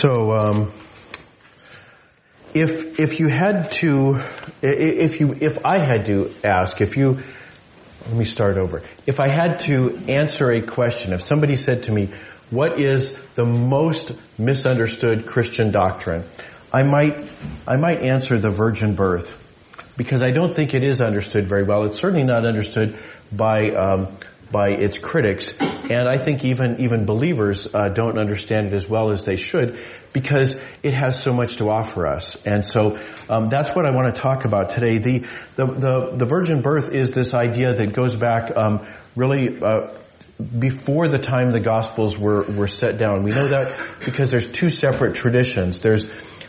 So, um, if if you had to, if you if I had to ask, if you, let me start over. If I had to answer a question, if somebody said to me, "What is the most misunderstood Christian doctrine?" I might I might answer the virgin birth because I don't think it is understood very well. It's certainly not understood by um, by its critics, and I think even even believers uh, don't understand it as well as they should because it has so much to offer us. And so um, that's what I want to talk about today. The the the, the virgin birth is this idea that goes back um, really. Uh, before the time the Gospels were, were set down. We know that because there's two separate traditions. There's,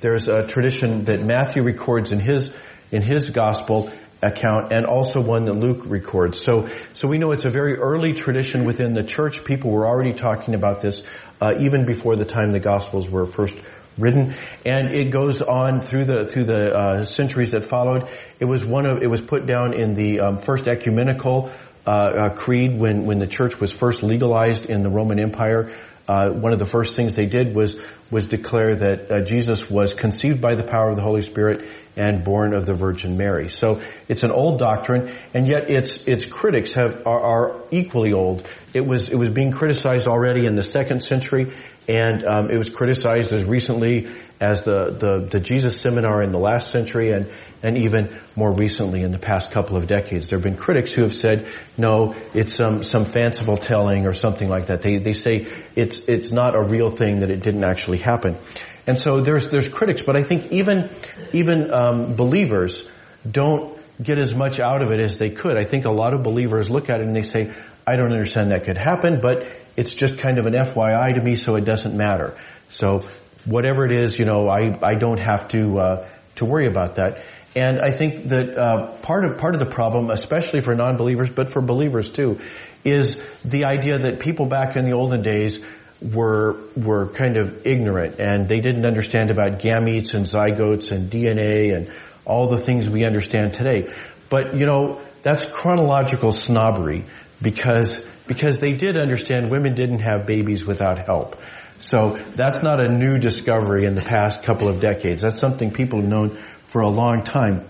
there's a tradition that Matthew records in his, in his Gospel account and also one that Luke records. So, so we know it's a very early tradition within the church. People were already talking about this, uh, even before the time the Gospels were first written, and it goes on through the through the uh, centuries that followed. It was one of it was put down in the um, first ecumenical uh, uh, creed when when the church was first legalized in the Roman Empire. Uh, one of the first things they did was was declare that uh, Jesus was conceived by the power of the Holy Spirit and born of the Virgin Mary. So it's an old doctrine, and yet its its critics have are, are equally old. It was it was being criticized already in the second century, and um, it was criticized as recently as the, the the Jesus seminar in the last century, and and even more recently in the past couple of decades. There have been critics who have said, no, it's some, some fanciful telling or something like that. They, they say it's, it's not a real thing, that it didn't actually happen. And so there's, there's critics, but I think even, even, um, believers don't get as much out of it as they could. I think a lot of believers look at it and they say, I don't understand that could happen, but it's just kind of an FYI to me, so it doesn't matter. So whatever it is, you know, I, I don't have to, uh, to worry about that. And I think that uh, part of part of the problem, especially for non-believers, but for believers too, is the idea that people back in the olden days were were kind of ignorant and they didn't understand about gametes and zygotes and DNA and all the things we understand today. But you know, that's chronological snobbery because because they did understand women didn't have babies without help. So that's not a new discovery in the past couple of decades. That's something people have known for a long time.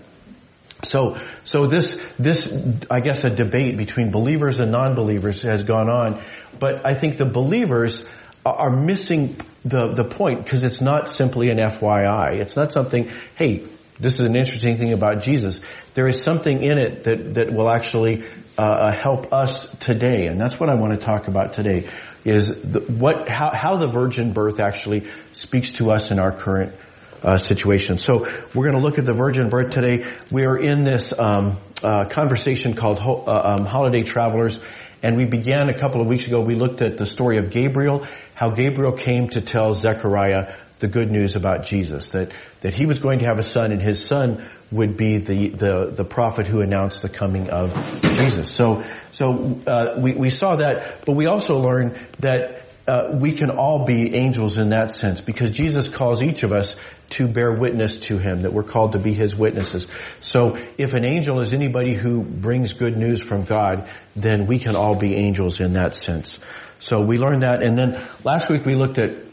So, so this, this, I guess a debate between believers and non-believers has gone on, but I think the believers are missing the, the point because it's not simply an FYI. It's not something, hey, this is an interesting thing about Jesus. There is something in it that, that will actually uh, help us today, and that's what I want to talk about today. Is the, what how, how the virgin birth actually speaks to us in our current uh, situation. So we're going to look at the virgin birth today. We are in this um, uh, conversation called Ho- uh, um, Holiday Travelers, and we began a couple of weeks ago. We looked at the story of Gabriel, how Gabriel came to tell Zechariah the good news about Jesus, that that he was going to have a son, and his son would be the the, the prophet who announced the coming of Jesus. So so uh, we we saw that, but we also learned that uh, we can all be angels in that sense because Jesus calls each of us to bear witness to him, that we're called to be his witnesses. So if an angel is anybody who brings good news from God, then we can all be angels in that sense. So we learned that and then last week we looked at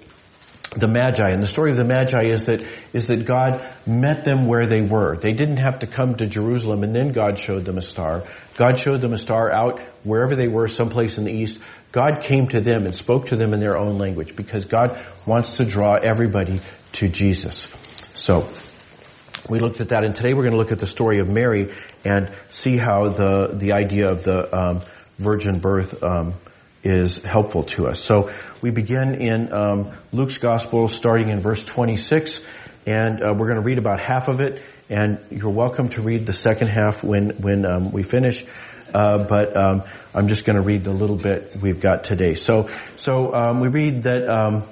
the Magi, and the story of the Magi is that, is that God met them where they were. They didn't have to come to Jerusalem and then God showed them a star. God showed them a star out wherever they were, someplace in the east. God came to them and spoke to them in their own language because God wants to draw everybody to Jesus. So, we looked at that and today we're going to look at the story of Mary and see how the, the idea of the um, virgin birth um, is helpful to us. So we begin in um, Luke's gospel starting in verse 26 and uh, we're going to read about half of it and you're welcome to read the second half when, when um, we finish. Uh, but um, I'm just going to read the little bit we've got today. So, so um, we read that um,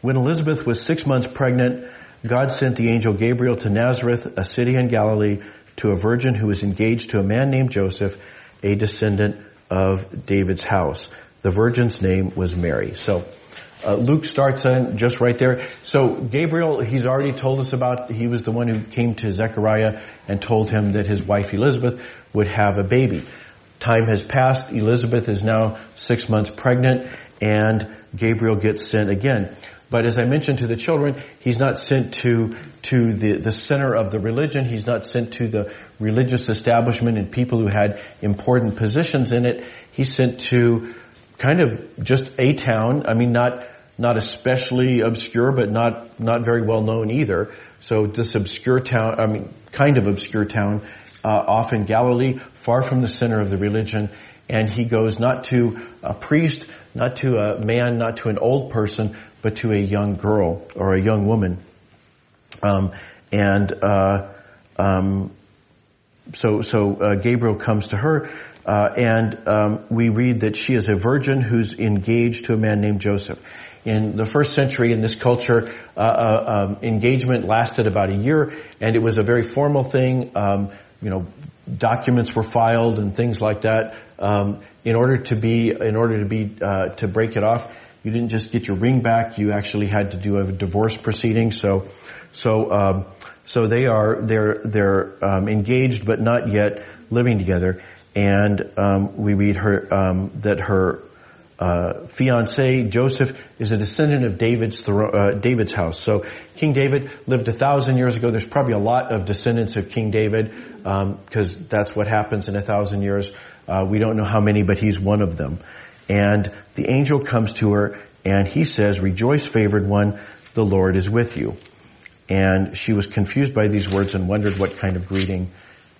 when Elizabeth was six months pregnant, God sent the angel Gabriel to Nazareth, a city in Galilee, to a virgin who was engaged to a man named Joseph, a descendant of David's house. The virgin's name was Mary. So uh, Luke starts in just right there. So Gabriel, he's already told us about, he was the one who came to Zechariah and told him that his wife Elizabeth would have a baby. Time has passed. Elizabeth is now six months pregnant and Gabriel gets sent again. But as I mentioned to the children, he's not sent to, to the, the center of the religion. He's not sent to the religious establishment and people who had important positions in it. He's sent to kind of just a town. I mean, not, not especially obscure, but not, not very well known either. So this obscure town, I mean, kind of obscure town, uh, off in Galilee, far from the center of the religion. And he goes not to a priest, not to a man, not to an old person, but to a young girl or a young woman. Um, and uh, um, so, so uh, Gabriel comes to her, uh, and um, we read that she is a virgin who's engaged to a man named Joseph. In the first century, in this culture, uh, uh, um, engagement lasted about a year, and it was a very formal thing. You know, documents were filed and things like that. Um, in order to be, in order to be, uh, to break it off, you didn't just get your ring back. You actually had to do a divorce proceeding. So, so, um, so they are they're they're um, engaged but not yet living together. And um, we read her um, that her uh, fiance Joseph is a descendant of David's uh, David's house. So King David lived a thousand years ago. There's probably a lot of descendants of King David because um, that's what happens in a thousand years. Uh, we don't know how many, but he's one of them. And the angel comes to her and he says, "Rejoice, favored one, the Lord is with you." And she was confused by these words and wondered what kind of greeting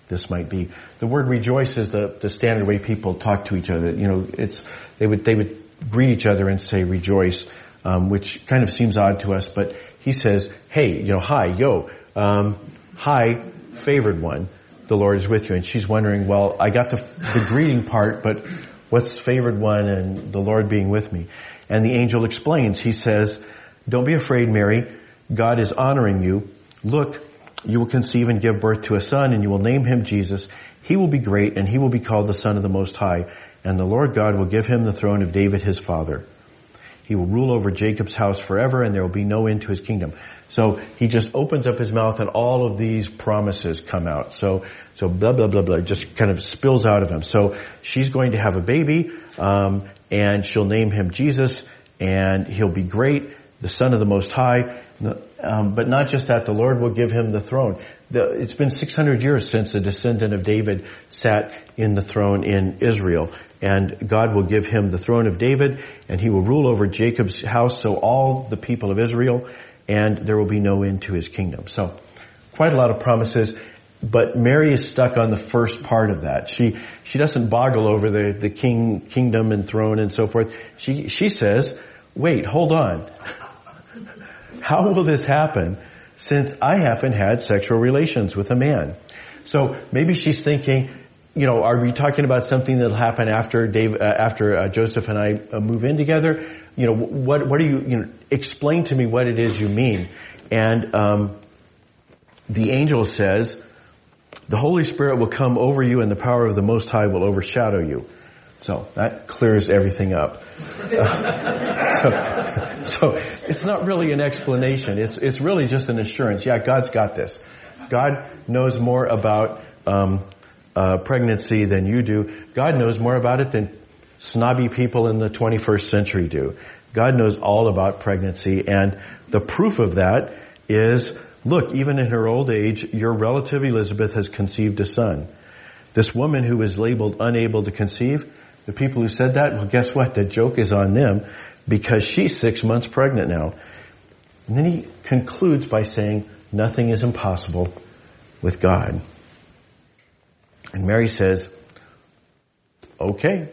this might be. The word rejoice is the, the standard way people talk to each other. You know, it's, they would, they would greet each other and say rejoice, um, which kind of seems odd to us, but he says, hey, you know, hi, yo, um, hi, favored one, the Lord is with you. And she's wondering, well, I got the, the greeting part, but what's favored one and the Lord being with me? And the angel explains, he says, don't be afraid, Mary, God is honoring you. Look, you will conceive and give birth to a son and you will name him Jesus. He will be great and he will be called the son of the most high and the Lord God will give him the throne of David his father. He will rule over Jacob's house forever and there will be no end to his kingdom. So he just opens up his mouth and all of these promises come out. So, so blah, blah, blah, blah, just kind of spills out of him. So she's going to have a baby, um, and she'll name him Jesus and he'll be great, the son of the most high. Um, but not just that, the Lord will give him the throne. The, it's been 600 years since a descendant of David sat in the throne in Israel. And God will give him the throne of David, and he will rule over Jacob's house, so all the people of Israel, and there will be no end to his kingdom. So, quite a lot of promises, but Mary is stuck on the first part of that. She, she doesn't boggle over the, the king, kingdom and throne and so forth. She, she says, wait, hold on. How will this happen since I haven't had sexual relations with a man? So maybe she's thinking, you know, are we talking about something that'll happen after Dave, uh, after uh, Joseph and I uh, move in together? You know, what what do you you know? Explain to me what it is you mean. And um, the angel says, "The Holy Spirit will come over you, and the power of the Most High will overshadow you." So that clears everything up. so, so it's not really an explanation. It's it's really just an assurance. Yeah, God's got this. God knows more about um, uh, pregnancy than you do. God knows more about it than snobby people in the 21st century do. God knows all about pregnancy, and the proof of that is, look, even in her old age, your relative Elizabeth has conceived a son. This woman who was labeled unable to conceive, the people who said that, well guess what? The joke is on them because she's six months pregnant now. And then he concludes by saying, nothing is impossible with God. And Mary says, okay,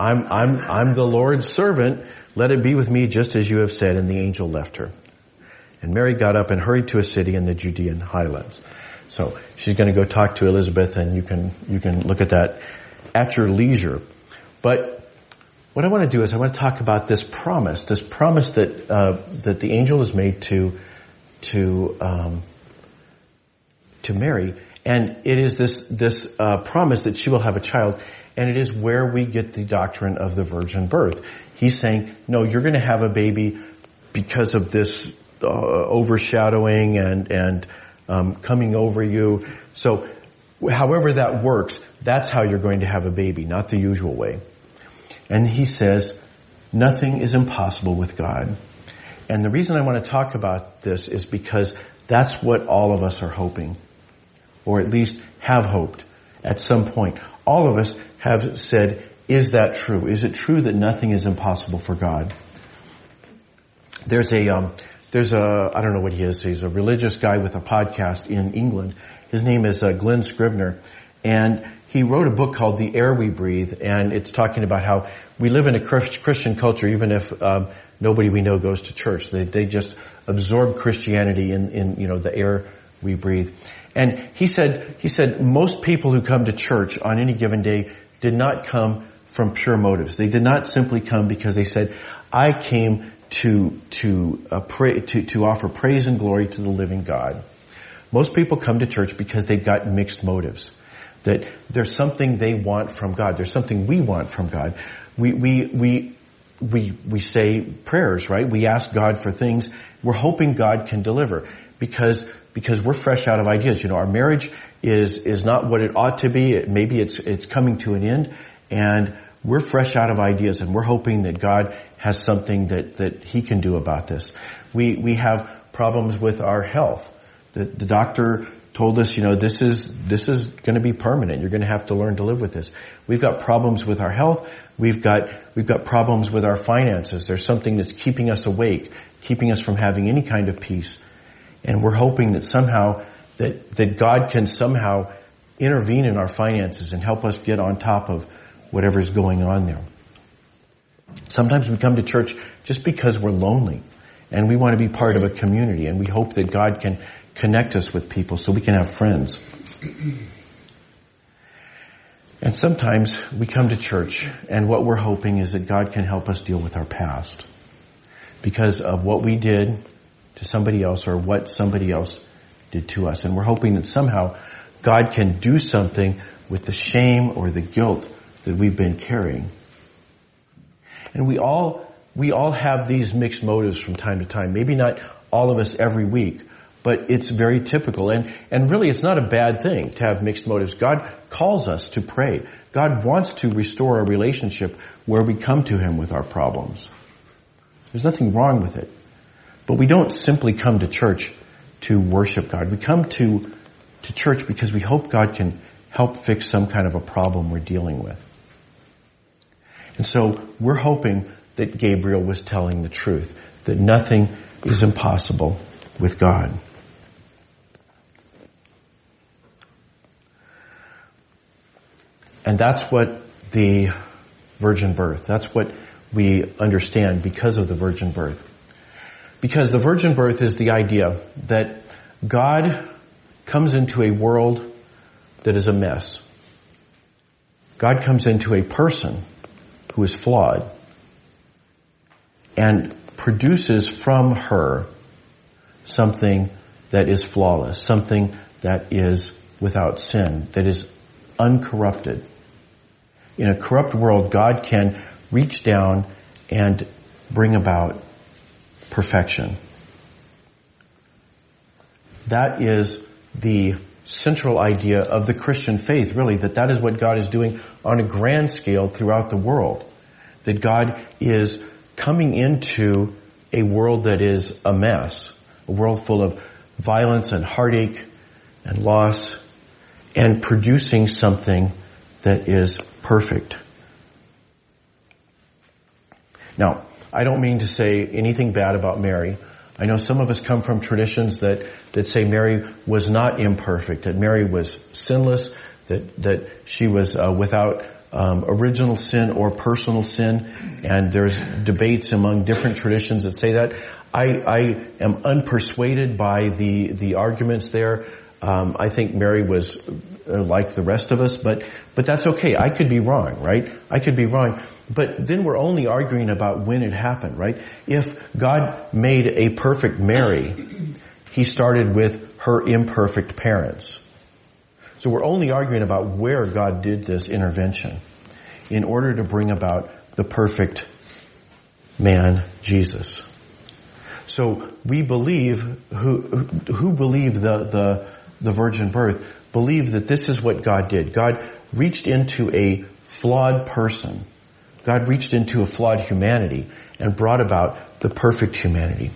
I'm, I'm, I'm the Lord's servant. Let it be with me just as you have said. And the angel left her. And Mary got up and hurried to a city in the Judean highlands. So she's going to go talk to Elizabeth and you can, you can look at that at your leisure. But what I want to do is I want to talk about this promise, this promise that uh, that the angel is made to to um, to Mary, and it is this this uh, promise that she will have a child, and it is where we get the doctrine of the virgin birth. He's saying, no, you're going to have a baby because of this uh, overshadowing and and um, coming over you. So, however that works, that's how you're going to have a baby, not the usual way. And he says, nothing is impossible with God. And the reason I want to talk about this is because that's what all of us are hoping. Or at least have hoped at some point. All of us have said, is that true? Is it true that nothing is impossible for God? There's a, um, there's a, I don't know what he is, he's a religious guy with a podcast in England. His name is uh, Glen Scrivener. And he wrote a book called The Air We Breathe, and it's talking about how we live in a Christian culture, even if um, nobody we know goes to church. They, they just absorb Christianity in, in, you know, the air we breathe. And he said, he said, most people who come to church on any given day did not come from pure motives. They did not simply come because they said, I came to, to, uh, pray, to, to offer praise and glory to the living God. Most people come to church because they've got mixed motives. That there's something they want from God. There's something we want from God. We, we, we, we, we say prayers, right? We ask God for things. We're hoping God can deliver because, because we're fresh out of ideas. You know, our marriage is, is not what it ought to be. It, maybe it's, it's coming to an end and we're fresh out of ideas and we're hoping that God has something that, that He can do about this. We, we have problems with our health. The, the doctor told us, you know, this is, this is going to be permanent. You're going to have to learn to live with this. We've got problems with our health. We've got, we've got problems with our finances. There's something that's keeping us awake, keeping us from having any kind of peace. And we're hoping that somehow, that, that God can somehow intervene in our finances and help us get on top of whatever's going on there. Sometimes we come to church just because we're lonely and we want to be part of a community and we hope that God can connect us with people so we can have friends. And sometimes we come to church and what we're hoping is that God can help us deal with our past because of what we did to somebody else or what somebody else did to us. And we're hoping that somehow God can do something with the shame or the guilt that we've been carrying. And we all, we all have these mixed motives from time to time. Maybe not all of us every week, but it's very typical. And, and really it's not a bad thing to have mixed motives. God calls us to pray. God wants to restore a relationship where we come to Him with our problems. There's nothing wrong with it. But we don't simply come to church to worship God. We come to, to church because we hope God can help fix some kind of a problem we're dealing with. And so we're hoping that Gabriel was telling the truth, that nothing is impossible with God. And that's what the virgin birth, that's what we understand because of the virgin birth. Because the virgin birth is the idea that God comes into a world that is a mess. God comes into a person who is flawed and produces from her something that is flawless, something that is without sin, that is uncorrupted. In a corrupt world, God can reach down and bring about perfection. That is the central idea of the Christian faith, really, that that is what God is doing on a grand scale throughout the world. That God is coming into a world that is a mess, a world full of violence and heartache and loss, and producing something that is perfect. Now, I don't mean to say anything bad about Mary. I know some of us come from traditions that, that say Mary was not imperfect, that Mary was sinless, that, that she was uh, without um, original sin or personal sin, and there's debates among different traditions that say that. I, I am unpersuaded by the, the arguments there. Um, I think Mary was uh, like the rest of us, but but that's okay. I could be wrong, right? I could be wrong. But then we're only arguing about when it happened, right? If God made a perfect Mary, He started with her imperfect parents. So we're only arguing about where God did this intervention in order to bring about the perfect man, Jesus. So we believe who who believe the the the virgin birth believe that this is what God did. God reached into a flawed person God reached into a flawed humanity and brought about the perfect humanity.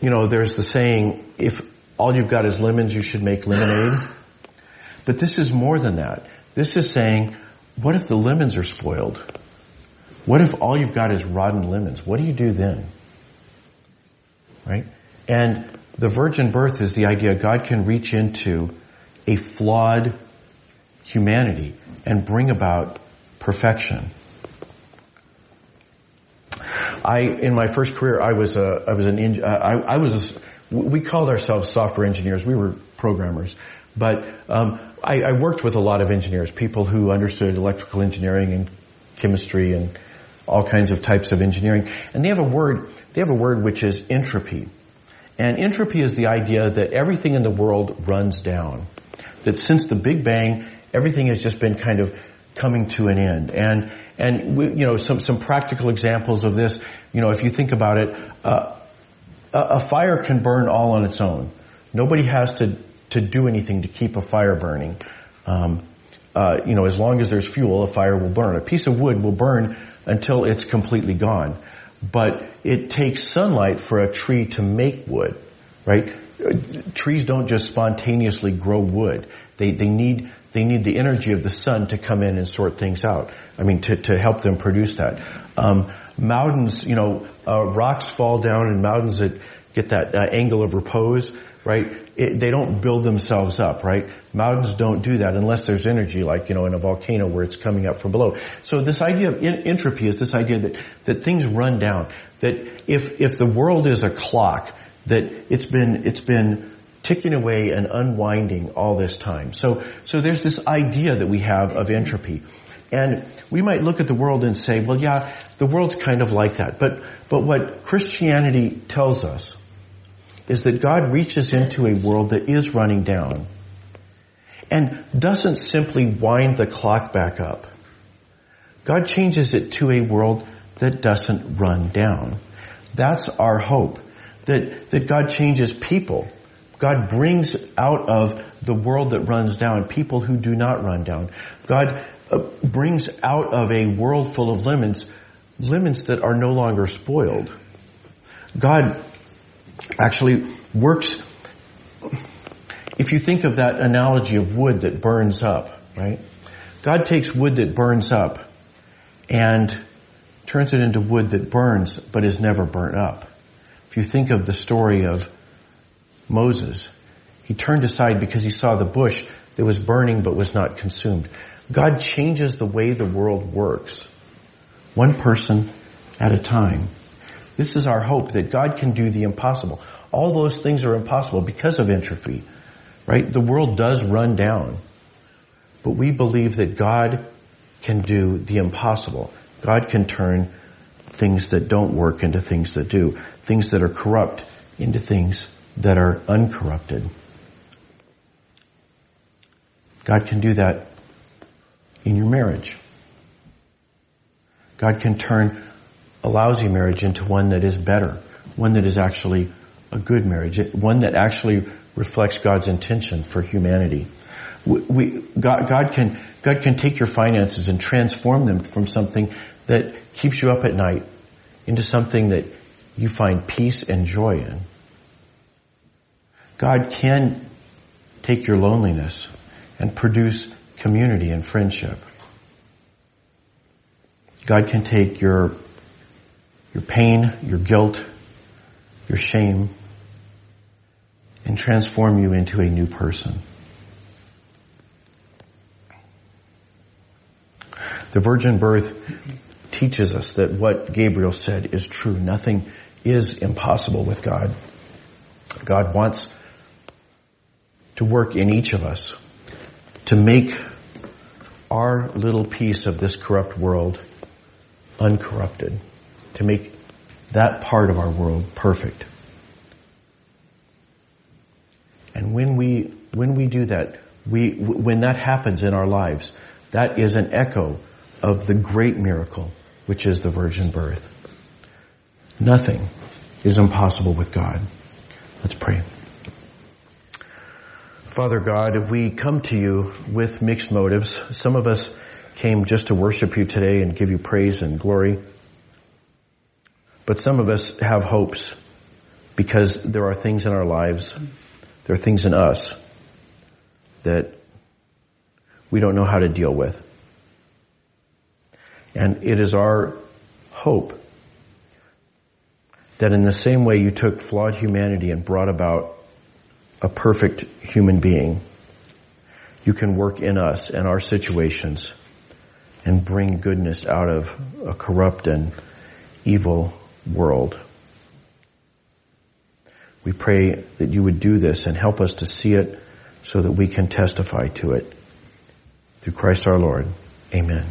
You know, there's the saying, if all you've got is lemons, you should make lemonade. But this is more than that. This is saying, what if the lemons are spoiled? What if all you've got is rotten lemons? What do you do then? Right? And the virgin birth is the idea God can reach into a flawed humanity and bring about perfection. I, in my first career, I was a, I was an, I, I was a, we called ourselves software engineers. We were programmers. But um, I, I, worked with a lot of engineers, people who understood electrical engineering and chemistry and all kinds of types of engineering. And they have a word, they have a word which is entropy. And entropy is the idea that everything in the world runs down. That since the Big Bang, everything has just been kind of coming to an end. And, and we, you know, some, some practical examples of this, you know, if you think about it, uh, a, fire can burn all on its own. Nobody has to, to do anything to keep a fire burning. Um, uh, you know, as long as there's fuel, a fire will burn. A piece of wood will burn until it's completely gone. But it takes sunlight for a tree to make wood, right? Trees don't just spontaneously grow wood. They, they need, they need the energy of the sun to come in and sort things out. I mean, to, to help them produce that. Um, mountains, you know, uh, rocks fall down and mountains that get that uh, angle of repose, right? It, they don't build themselves up, right? Mountains don't do that unless there's energy, like, you know, in a volcano where it's coming up from below. So this idea of in- entropy is this idea that, that things run down. That if, if the world is a clock, that it's been, it's been ticking away and unwinding all this time. So, so there's this idea that we have of entropy. And we might look at the world and say, well, yeah, the world's kind of like that. But, but what Christianity tells us is that God reaches into a world that is running down and doesn't simply wind the clock back up. God changes it to a world that doesn't run down. That's our hope. That, that God changes people. God brings out of the world that runs down people who do not run down. God uh, brings out of a world full of lemons, lemons that are no longer spoiled. God actually works, if you think of that analogy of wood that burns up, right? God takes wood that burns up and turns it into wood that burns but is never burnt up. If you think of the story of Moses, he turned aside because he saw the bush that was burning but was not consumed. God changes the way the world works. One person at a time. This is our hope that God can do the impossible. All those things are impossible because of entropy, right? The world does run down. But we believe that God can do the impossible. God can turn things that don't work into things that do. Things that are corrupt into things that are uncorrupted. God can do that in your marriage. God can turn a lousy marriage into one that is better, one that is actually a good marriage, one that actually reflects God's intention for humanity. We, God, God, can, God can take your finances and transform them from something that keeps you up at night into something that you find peace and joy in. God can take your loneliness and produce community and friendship. God can take your, your pain, your guilt, your shame, and transform you into a new person. The virgin birth teaches us that what Gabriel said is true. Nothing is impossible with God. God wants to work in each of us to make our little piece of this corrupt world uncorrupted, to make that part of our world perfect. And when we, when we do that, we, when that happens in our lives, that is an echo of the great miracle, which is the virgin birth. Nothing is impossible with God. Let's pray. Father God, we come to you with mixed motives. Some of us came just to worship you today and give you praise and glory. But some of us have hopes because there are things in our lives, there are things in us that we don't know how to deal with. And it is our hope that in the same way you took flawed humanity and brought about a perfect human being, you can work in us and our situations and bring goodness out of a corrupt and evil world. We pray that you would do this and help us to see it so that we can testify to it. Through Christ our Lord. Amen.